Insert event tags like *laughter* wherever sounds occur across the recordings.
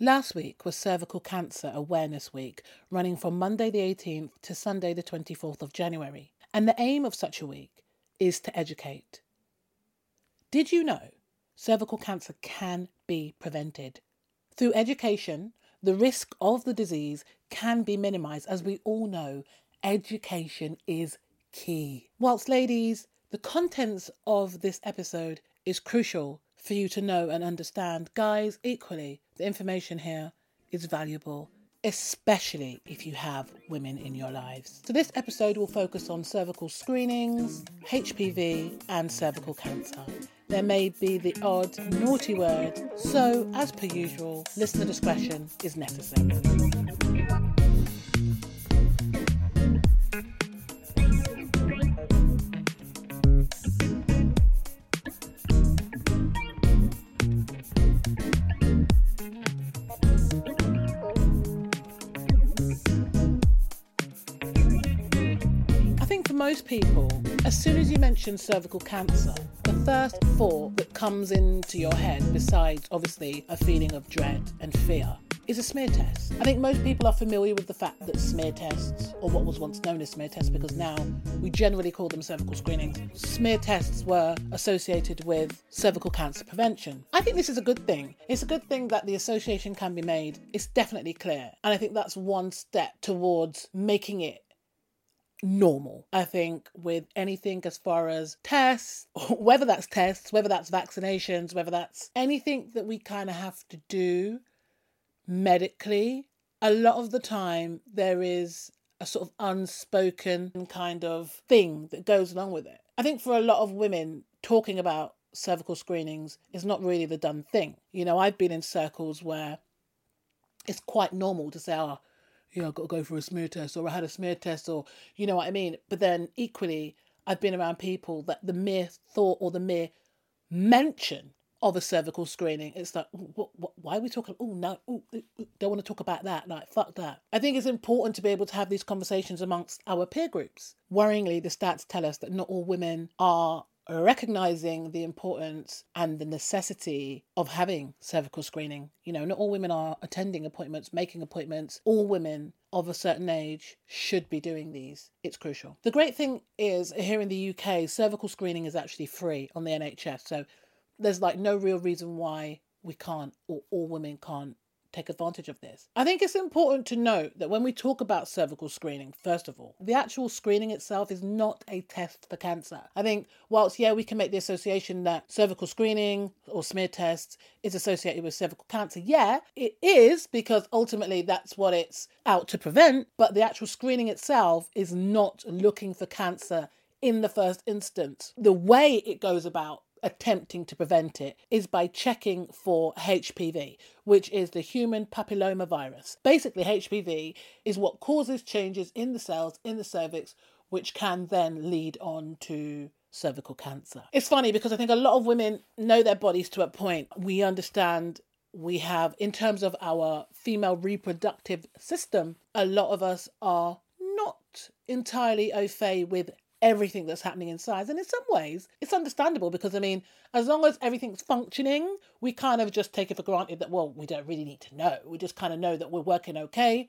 Last week was Cervical Cancer Awareness Week, running from Monday the 18th to Sunday the 24th of January. And the aim of such a week is to educate. Did you know cervical cancer can be prevented? Through education, the risk of the disease can be minimized. As we all know, education is key. Whilst, ladies, the contents of this episode is crucial for you to know and understand, guys, equally, the information here is valuable especially if you have women in your lives. So, this episode will focus on cervical screenings, HPV, and cervical cancer. There may be the odd naughty word, so as per usual, listener discretion is necessary. People, as soon as you mention cervical cancer, the first thought that comes into your head, besides obviously a feeling of dread and fear, is a smear test. I think most people are familiar with the fact that smear tests, or what was once known as smear tests, because now we generally call them cervical screenings, smear tests were associated with cervical cancer prevention. I think this is a good thing. It's a good thing that the association can be made. It's definitely clear. And I think that's one step towards making it normal. I think with anything as far as tests, *laughs* whether that's tests, whether that's vaccinations, whether that's anything that we kind of have to do medically, a lot of the time there is a sort of unspoken kind of thing that goes along with it. I think for a lot of women, talking about cervical screenings is not really the done thing. You know, I've been in circles where it's quite normal to say, oh, you know, I've got to go for a smear test or I had a smear test or, you know what I mean? But then equally, I've been around people that the mere thought or the mere mention of a cervical screening, it's like, what, what, why are we talking? Oh, no, ooh, don't want to talk about that. Like, fuck that. I think it's important to be able to have these conversations amongst our peer groups. Worryingly, the stats tell us that not all women are recognizing the importance and the necessity of having cervical screening. You know, not all women are attending appointments, making appointments. All women of a certain age should be doing these. It's crucial. The great thing is here in the UK, cervical screening is actually free on the NHS. So there's like no real reason why we can't or all women can't take advantage of this. I think it's important to note that when we talk about cervical screening, first of all, the actual screening itself is not a test for cancer. I think, whilst, yeah, we can make the association that cervical screening or smear tests is associated with cervical cancer, yeah, it is because ultimately that's what it's out to prevent, but the actual screening itself is not looking for cancer in the first instance. The way it goes about attempting to prevent it is by checking for HPV, which is the human papilloma virus. Basically, HPV is what causes changes in the cells in the cervix, which can then lead on to cervical cancer. It's funny because I think a lot of women know their bodies to a point. We understand we have, in terms of our female reproductive system, a lot of us are not entirely au fait with everything that's happening inside. And in some ways, it's understandable because, I mean, as long as everything's functioning, we kind of just take it for granted that, well, we don't really need to know. We just kind of know that we're working okay.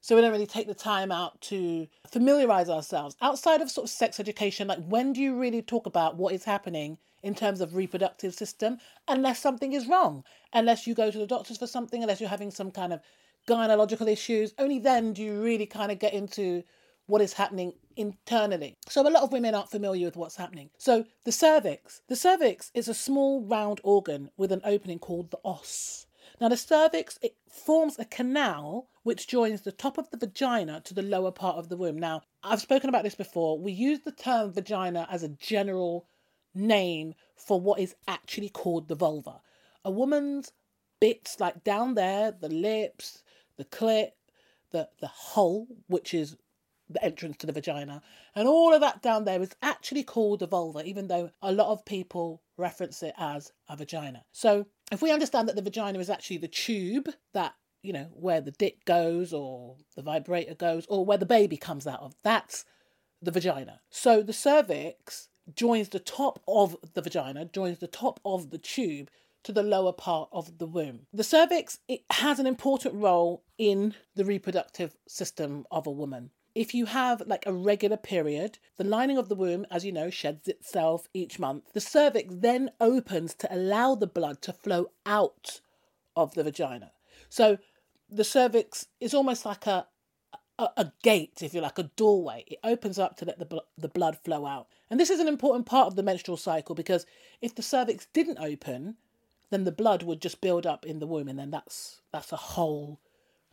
So we don't really take the time out to familiarize ourselves outside of sort of sex education. Like, when do you really talk about what is happening in terms of reproductive system unless something is wrong? Unless you go to the doctors for something, unless you're having some kind of gynecological issues, only then do you really kind of get into what is happening internally. So a lot of women aren't familiar with what's happening. So the cervix, the cervix is a small round organ with an opening called the os. Now the cervix it forms a canal which joins the top of the vagina to the lower part of the womb. Now I've spoken about this before. We use the term vagina as a general name for what is actually called the vulva. A woman's bits like down there, the lips, the clit, the the hole, which is the entrance to the vagina. And all of that down there is actually called a vulva, even though a lot of people reference it as a vagina. So if we understand that the vagina is actually the tube that, you know, where the dick goes or the vibrator goes or where the baby comes out of, that's the vagina. So the cervix joins the top of the vagina, joins the top of the tube to the lower part of the womb. The cervix it has an important role in the reproductive system of a woman. If you have like a regular period, the lining of the womb, as you know, sheds itself each month. The cervix then opens to allow the blood to flow out of the vagina. So the cervix is almost like a, a, a, gate, if you like, a doorway. It opens up to let the, the blood flow out. And this is an important part of the menstrual cycle because if the cervix didn't open, then the blood would just build up in the womb, and then that's that's a whole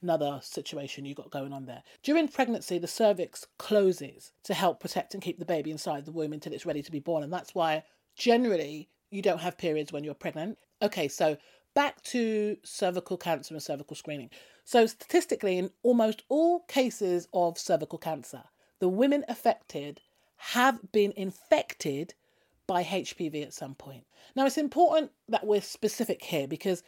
another situation you got going on there. During pregnancy, the cervix closes to help protect and keep the baby inside the womb until it's ready to be born, and that's why generally you don't have periods when you're pregnant. Okay, so back to cervical cancer and cervical screening. So, statistically, in almost all cases of cervical cancer, the women affected have been infected by HPV at some point. Now, it's important that we're specific here because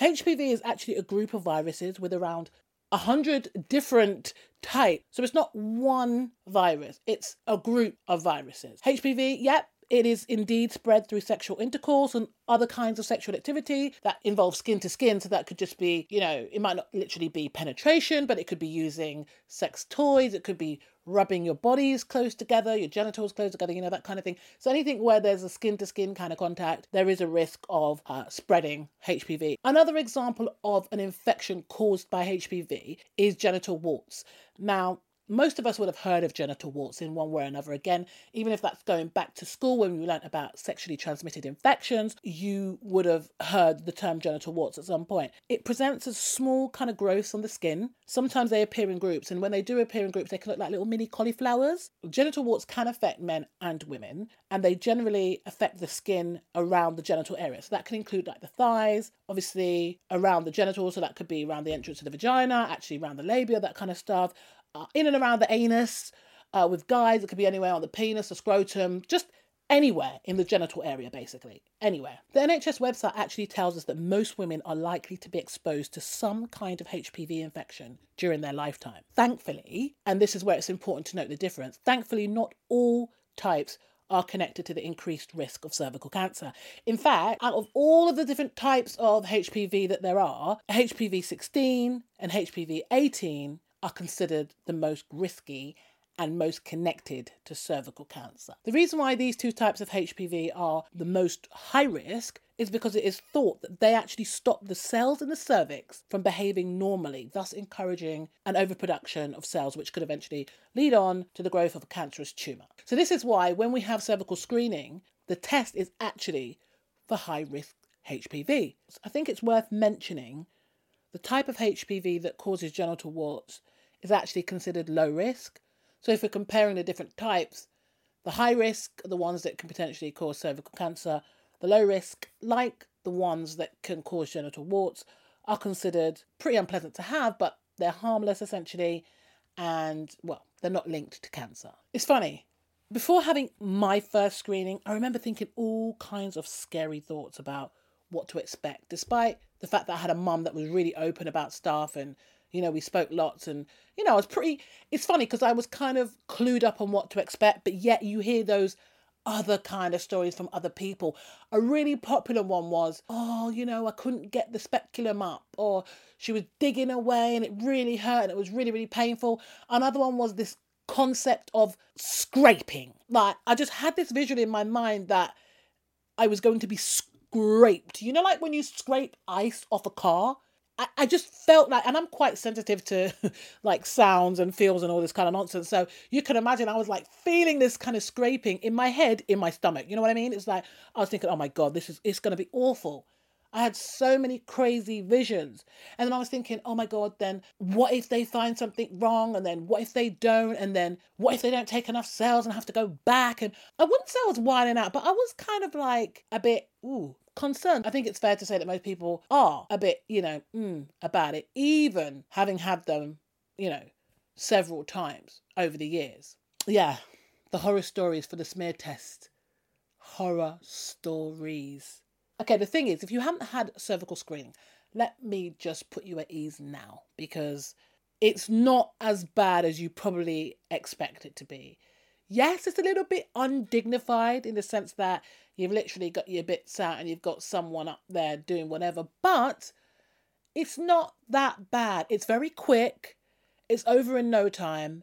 HPV is actually a group of viruses with around 100 different types. So it's not one virus, it's a group of viruses. HPV, yep, it is indeed spread through sexual intercourse and other kinds of sexual activity that involve skin to skin. So that could just be, you know, it might not literally be penetration, but it could be using sex toys, it could be rubbing your bodies close together, your genitals close together, you know, that kind of thing. So anything where there's a skin to skin kind of contact, there is a risk of uh, spreading HPV. Another example of an infection caused by HPV is genital warts. Now, most of us would have heard of genital warts in one way or another. Again, even if that's going back to school when we learnt about sexually transmitted infections, you would have heard the term genital warts at some point. It presents as small kind of growths on the skin. Sometimes they appear in groups, and when they do appear in groups, they can look like little mini cauliflowers. Genital warts can affect men and women, and they generally affect the skin around the genital area. So that can include like the thighs, obviously around the genitals, so that could be around the entrance to the vagina, actually around the labia, that kind of stuff uh, in and around the anus. Uh, with guys, it could be anywhere on the penis, the scrotum, just anywhere in the genital area, basically. Anywhere. The NHS website actually tells us that most women are likely to be exposed to some kind of HPV infection during their lifetime. Thankfully, and this is where it's important to note the difference, thankfully, not all types are connected to the increased risk of cervical cancer. In fact, out of all of the different types of HPV that there are, HPV 16 and HPV 18 are considered the most risky and most connected to cervical cancer. The reason why these two types of HPV are the most high risk is because it is thought that they actually stop the cells in the cervix from behaving normally, thus encouraging an overproduction of cells, which could eventually lead on to the growth of a cancerous tumour. So, this is why when we have cervical screening, the test is actually for high risk HPV. I think it's worth mentioning the type of HPV that causes genital warts is actually considered low risk. So if we're comparing the different types, the high risk are the ones that can potentially cause cervical cancer. The low risk, like the ones that can cause genital warts, are considered pretty unpleasant to have, but they're harmless essentially, and well, they're not linked to cancer. It's funny. Before having my first screening, I remember thinking all kinds of scary thoughts about what to expect, despite the fact that I had a mum that was really open about stuff and you know, we spoke lots and, you know, I was pretty. It's funny because I was kind of clued up on what to expect, but yet you hear those other kind of stories from other people. A really popular one was, oh, you know, I couldn't get the speculum up, or she was digging away and it really hurt and it was really, really painful. Another one was this concept of scraping. Like, I just had this visual in my mind that I was going to be scraped. You know, like when you scrape ice off a car? I, I just felt like, and I'm quite sensitive to *laughs* like sounds and feels and all this kind of nonsense. So you can imagine I was like feeling this kind of scraping in my head, in my stomach. You know what I mean? It's like I was thinking, oh my god, this is it's going to be awful. I had so many crazy visions. And then I was thinking, oh my God, then what if they find something wrong? And then what if they don't? And then what if they don't take enough cells and have to go back? And I wouldn't say I was whining out, but I was kind of like a bit, ooh, concerned. I think it's fair to say that most people are a bit, you know, mm, about it, even having had them, you know, several times over the years. Yeah, the horror stories for the smear test. Horror stories. Okay, the thing is, if you haven't had cervical screening, let me just put you at ease now because it's not as bad as you probably expect it to be. Yes, it's a little bit undignified in the sense that you've literally got your bits out and you've got someone up there doing whatever, but it's not that bad. It's very quick, it's over in no time.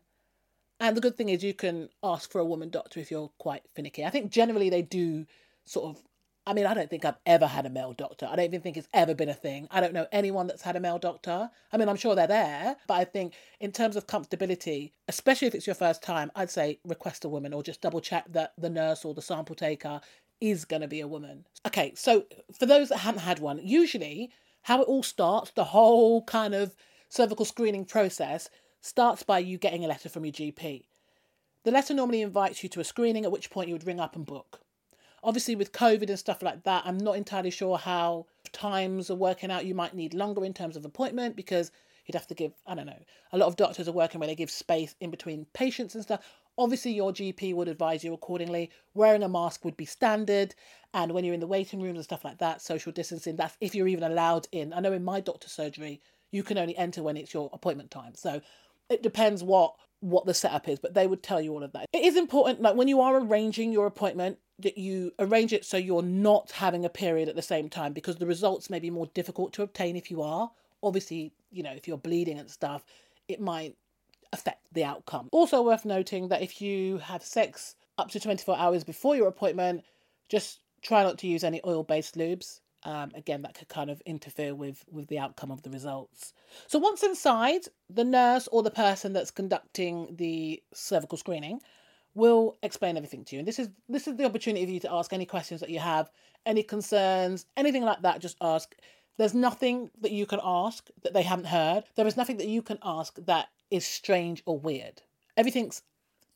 And the good thing is, you can ask for a woman doctor if you're quite finicky. I think generally they do sort of I mean, I don't think I've ever had a male doctor. I don't even think it's ever been a thing. I don't know anyone that's had a male doctor. I mean, I'm sure they're there, but I think in terms of comfortability, especially if it's your first time, I'd say request a woman or just double check that the nurse or the sample taker is going to be a woman. Okay, so for those that haven't had one, usually how it all starts, the whole kind of cervical screening process starts by you getting a letter from your GP. The letter normally invites you to a screening, at which point you would ring up and book. Obviously, with COVID and stuff like that, I'm not entirely sure how times are working out. You might need longer in terms of appointment because you'd have to give, I don't know, a lot of doctors are working where they give space in between patients and stuff. Obviously, your GP would advise you accordingly. Wearing a mask would be standard. And when you're in the waiting rooms and stuff like that, social distancing, that's if you're even allowed in. I know in my doctor's surgery, you can only enter when it's your appointment time. So it depends what what the setup is, but they would tell you all of that. It is important, like when you are arranging your appointment, that you arrange it so you're not having a period at the same time because the results may be more difficult to obtain if you are. Obviously, you know, if you're bleeding and stuff, it might affect the outcome. Also, worth noting that if you have sex up to 24 hours before your appointment, just try not to use any oil based lubes. Um, again, that could kind of interfere with, with the outcome of the results. So, once inside, the nurse or the person that's conducting the cervical screening will explain everything to you. And this is this is the opportunity for you to ask any questions that you have, any concerns, anything like that. Just ask. There's nothing that you can ask that they haven't heard. There is nothing that you can ask that is strange or weird. Everything's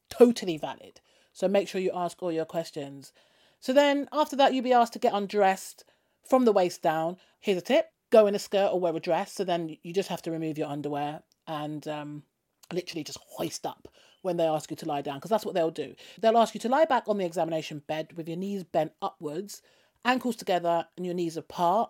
totally valid. So make sure you ask all your questions. So then after that, you'll be asked to get undressed from the waist down. Here's a tip: go in a skirt or wear a dress. So then you just have to remove your underwear and um, literally just hoist up when they ask you to lie down, because that's what they'll do. They'll ask you to lie back on the examination bed with your knees bent upwards, ankles together, and your knees apart,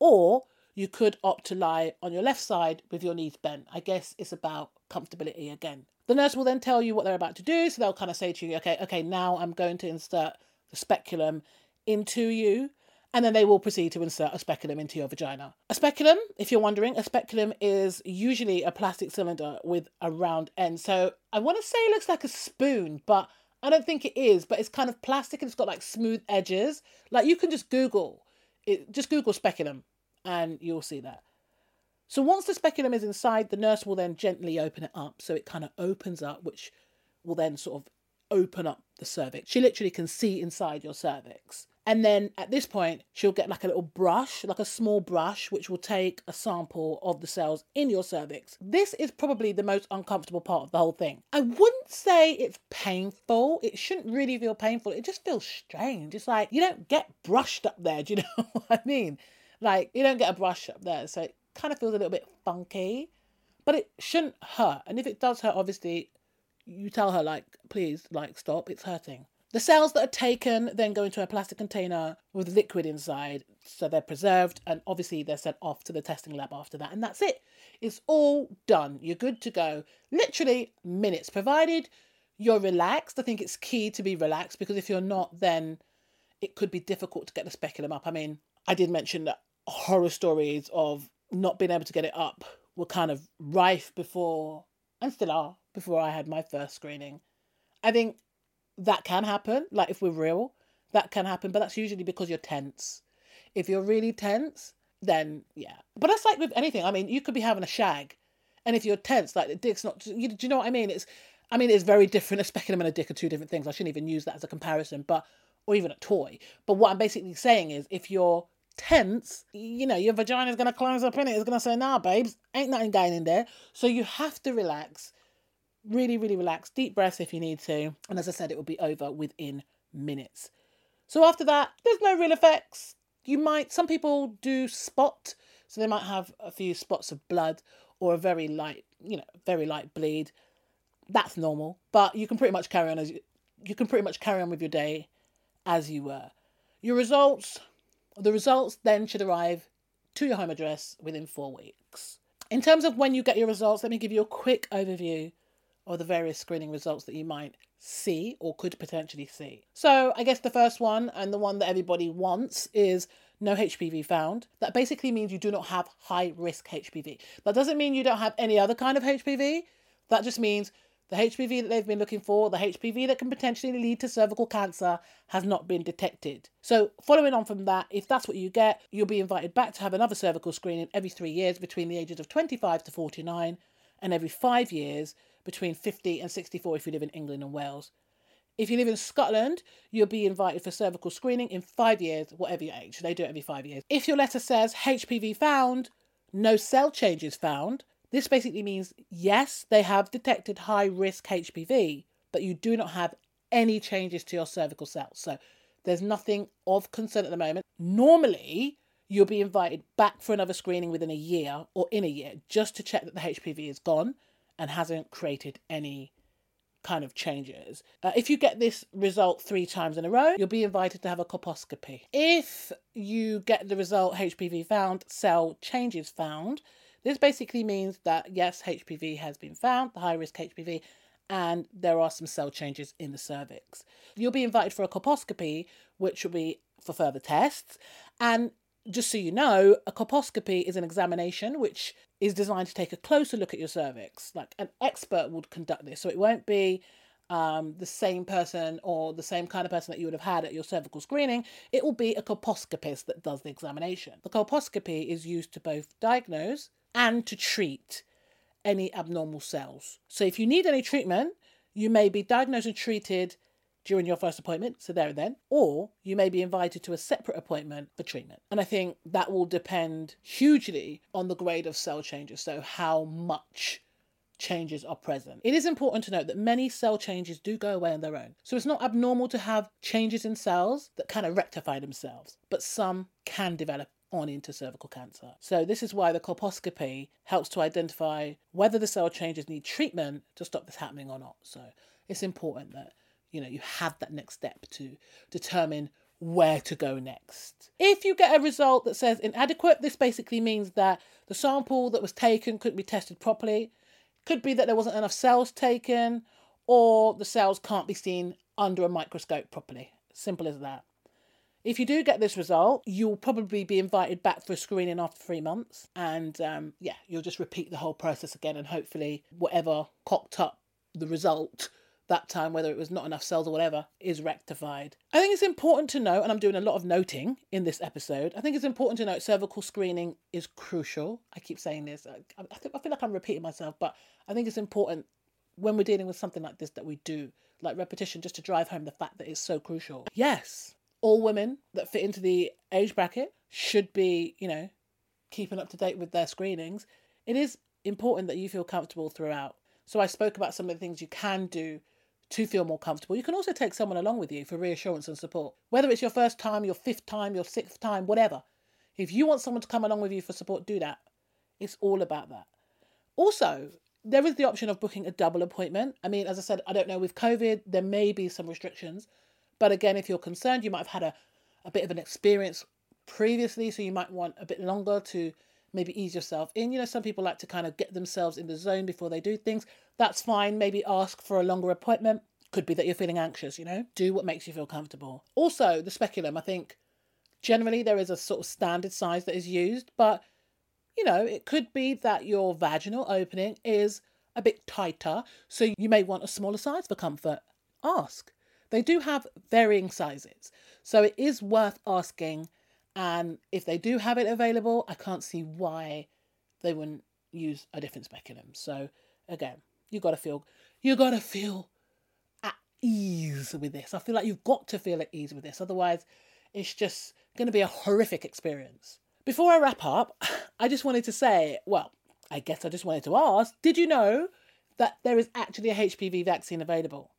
or you could opt to lie on your left side with your knees bent. I guess it's about comfortability again. The nurse will then tell you what they're about to do, so they'll kind of say to you, okay, okay, now I'm going to insert the speculum into you and then they will proceed to insert a speculum into your vagina. A speculum, if you're wondering, a speculum is usually a plastic cylinder with a round end. So I want to say it looks like a spoon, but I don't think it is. But it's kind of plastic and it's got like smooth edges. Like you can just Google it, just Google speculum, and you'll see that. So once the speculum is inside, the nurse will then gently open it up, so it kind of opens up, which will then sort of open up the cervix. She literally can see inside your cervix. And then at this point, she'll get like a little brush, like a small brush, which will take a sample of the cells in your cervix. This is probably the most uncomfortable part of the whole thing. I wouldn't say it's painful. It shouldn't really feel painful. It just feels strange. It's like you don't get brushed up there. *laughs* Do you know what I mean? Like you don't get a brush up there. So it kind of feels a little bit funky, but it shouldn't hurt. And if it does hurt, obviously, you tell her, like, please, like, stop, it's hurting. The cells that are taken then go into a plastic container with liquid inside, so they're preserved, and obviously they're sent off to the testing lab after that, and that's it. It's all done. You're good to go. Literally minutes, provided you're relaxed. I think it's key to be relaxed because if you're not, then it could be difficult to get the speculum up. I mean, I did mention that horror stories of not being able to get it up were kind of rife before, and still are, before I had my first screening. I think that can happen. Like if we're real, that can happen, but that's usually because you're tense. If you're really tense, then yeah. But that's like with anything. I mean, you could be having a shag, and if you're tense, like the dick's not. You, do you know what I mean? It's. I mean, it's very different. A speculum and a dick are two different things. I shouldn't even use that as a comparison, but or even a toy. But what I'm basically saying is, if you're tense, you know, your vagina is gonna close up in it. It's gonna say, "Nah, babes, ain't nothing going in there." So you have to relax really, really relax. Deep breaths if you need to. And as I said, it will be over within minutes. So after that, there's no real effects. You might, some people do spot, so they might have a few spots of blood or a very light, you know, very light bleed. That's normal, but you can pretty much carry on as you, you can pretty much carry on with your day as you were. Your results, the results then should arrive to your home address within four weeks. In terms of when you get your results, let me give you a quick overview of the various screening results that you might see or could potentially see. So, I guess the first one and the one that everybody wants is no HPV found. That basically means you do not have high risk HPV. That doesn't mean you don't have any other kind of HPV. That just means the HPV that they've been looking for, the HPV that can potentially lead to cervical cancer, has not been detected. So, following on from that, if that's what you get, you'll be invited back to have another cervical screening every three years between the ages of 25 to 49 and every five years between 50 and 64 if you live in England and Wales. If you live in Scotland, you'll be invited for cervical screening in five years, whatever your age. They do it every five years. If your letter says HPV found, no cell changes found, this basically means yes, they have detected high risk HPV, but you do not have any changes to your cervical cells. So there's nothing of concern at the moment. Normally, you'll be invited back for another screening within a year or in a year just to check that the HPV is gone and hasn't created any kind of changes. Uh, if you get this result three times in a row, you'll be invited to have a colposcopy. If you get the result HPV found, cell changes found, this basically means that yes, HPV has been found, the high risk HPV, and there are some cell changes in the cervix. You'll be invited for a colposcopy, which will be for further tests. And just so you know, a colposcopy is an examination which is designed to take a closer look at your cervix. Like an expert would conduct this, so it won't be um, the same person or the same kind of person that you would have had at your cervical screening. It will be a colposcopist that does the examination. The colposcopy is used to both diagnose and to treat any abnormal cells. So if you need any treatment, you may be diagnosed and treated during your first appointment, so there and then, or you may be invited to a separate appointment for treatment. And I think that will depend hugely on the grade of cell changes, so how much changes are present. It is important to note that many cell changes do go away on their own. So it's not abnormal to have changes in cells that kind of rectify themselves, but some can develop on into cervical cancer. So, this is why the colposcopy helps to identify whether the cell changes need treatment to stop this happening or not. So, it's important that you know you have that next step to determine where to go next. If you get a result that says inadequate, this basically means that the sample that was taken couldn't be tested properly. Could be that there wasn't enough cells taken, or the cells can't be seen under a microscope properly. Simple as that. If you do get this result, you'll probably be invited back for a screening after three months. And um, yeah, you'll just repeat the whole process again, and hopefully, whatever cocked up the result that time, whether it was not enough cells or whatever, is rectified. I think it's important to note, and I'm doing a lot of noting in this episode, I think it's important to note cervical screening is crucial. I keep saying this, I, I feel like I'm repeating myself, but I think it's important when we're dealing with something like this that we do, like repetition, just to drive home the fact that it's so crucial. Yes, all women that fit into the age bracket should be, you know, keeping up to date with their screenings. It is important that you feel comfortable throughout. So I spoke about some of the things you can do to feel more comfortable. You can also take someone along with you for reassurance and support. Whether it's your first time, your fifth time, your sixth time, whatever. If you want someone to come along with you for support, do that. It's all about that. Also, there is the option of booking a double appointment. I mean, as I said, I don't know with COVID, there may be some restrictions. But again, if you're concerned, you might have had a, a bit of an experience previously, so you might want a bit longer to maybe ease yourself in. You know, some people like to kind of get themselves in the zone before they do things. That's fine. Maybe ask for a longer appointment. Could be that you're feeling anxious, you know? Do what makes you feel comfortable. Also, the speculum, I think generally there is a sort of standard size that is used, but you know, it could be that your vaginal opening is a bit tighter, so you may want a smaller size for comfort. Ask. They do have varying sizes, so it is worth asking. And if they do have it available, I can't see why they wouldn't use a different speculum. So again, you gotta feel you gotta feel at ease with this. I feel like you've got to feel at ease with this, otherwise, it's just gonna be a horrific experience. Before I wrap up, *laughs* I just wanted to say, well, I guess I just wanted to ask, did you know that there is actually a HPV vaccine available?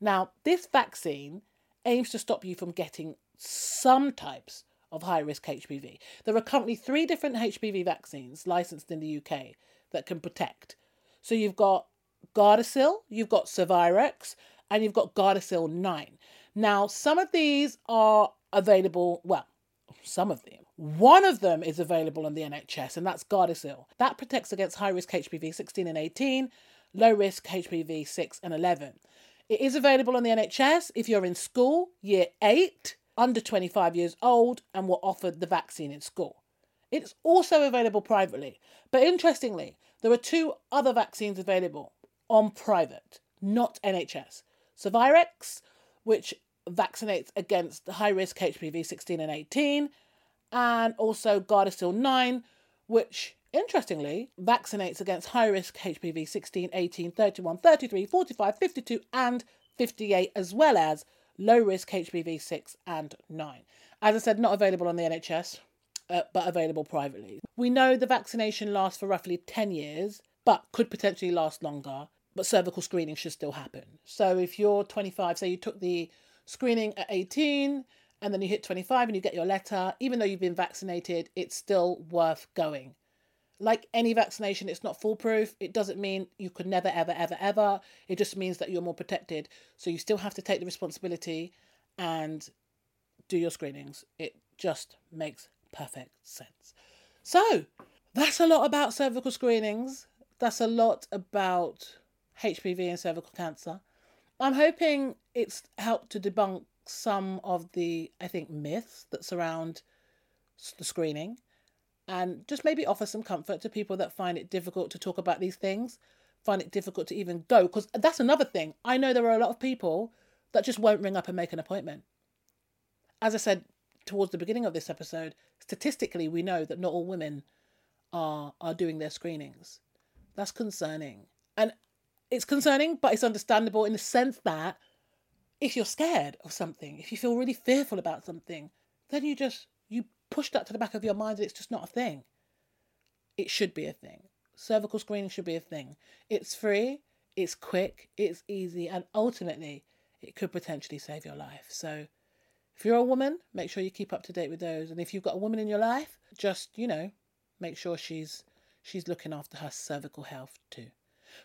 Now, this vaccine aims to stop you from getting some types of high risk HPV. There are currently three different HPV vaccines licensed in the UK that can protect. So you've got Gardasil, you've got Cervarix, and you've got Gardasil 9. Now, some of these are available, well, some of them. One of them is available on the NHS, and that's Gardasil. That protects against high risk HPV 16 and 18, low risk HPV 6 and 11. It is available on the NHS if you're in school, year 8, under 25 years old, and were offered the vaccine in school. It's also available privately, but interestingly, there are two other vaccines available on private, not NHS. Cervarix, which vaccinates against high risk HPV 16 and 18, and also Gardasil 9, which interestingly vaccinates against high risk HPV 16, 18, 31, 33, 45, 52, and 58, as well as low risk HPV 6 and 9. As I said, not available on the NHS, uh, but available privately. We know the vaccination lasts for roughly 10 years, but could potentially last longer. But cervical screening should still happen. So if you're 25, say you took the screening at 18 and then you hit 25 and you get your letter, even though you've been vaccinated, it's still worth going. Like any vaccination, it's not foolproof. It doesn't mean you could never, ever, ever, ever. It just means that you're more protected. So you still have to take the responsibility and do your screenings. It just makes perfect sense. So that's a lot about cervical screenings. That's a lot about HPV and cervical cancer. I'm hoping it's helped to debunk some of the, I think, myths that surround the screening and just maybe offer some comfort to people that find it difficult to talk about these things, find it difficult to even go. Because that's another thing. I know there are a lot of people that just won't ring up and make an appointment. As I said towards the beginning of this episode, statistically, we know that not all women are are doing their screenings. That's concerning. And it's concerning, but it's understandable in the sense that if you're scared of something, if you feel really fearful about something, then you just you push that to the back of your mind that it's just not a thing. It should be a thing. Cervical screening should be a thing. It's free, it's quick, it's easy, and ultimately it could potentially save your life. So if you're a woman, make sure you keep up to date with those. And if you've got a woman in your life, just, you know, make sure she's she's looking after her cervical health too.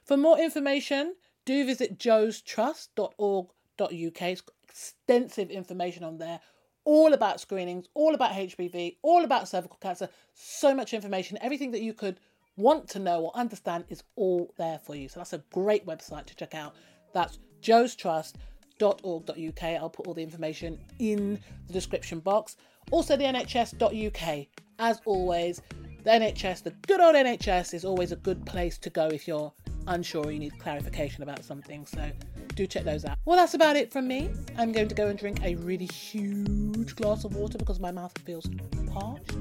For more information, do visit jostrust.org.uk. It's extensive information on there, all about screenings, all about HPV, all about cervical cancer. So much information, everything that you could want to know or understand is all there for you. So that's a great website to check out. That's jostrust.org.uk. I'll put all the information in the description box. Also, the NHS.uk. As always, the NHS, the good old NHS, is always a good place to go if you're unsure or you need clarification about something. So do check those out. Well, that's about it from me. I'm going to go and drink a really huge glass of water because my mouth feels parched.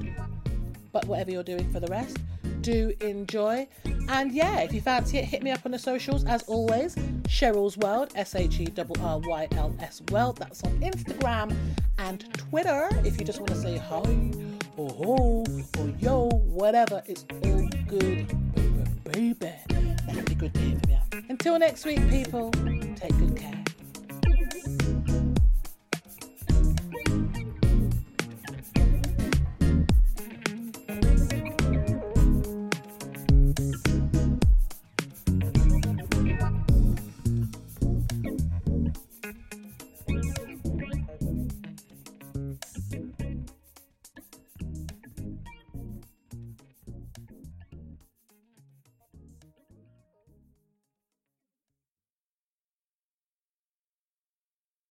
But whatever you're doing for the rest, do enjoy. And yeah, if you fancy it, hit me up on the socials as always. Sherryl's World, S H E R R Y L S World. That's on Instagram and Twitter. If you just want to say hi or ho or yo, whatever, it's all good, baby, baby. Good. Until next week, people, take good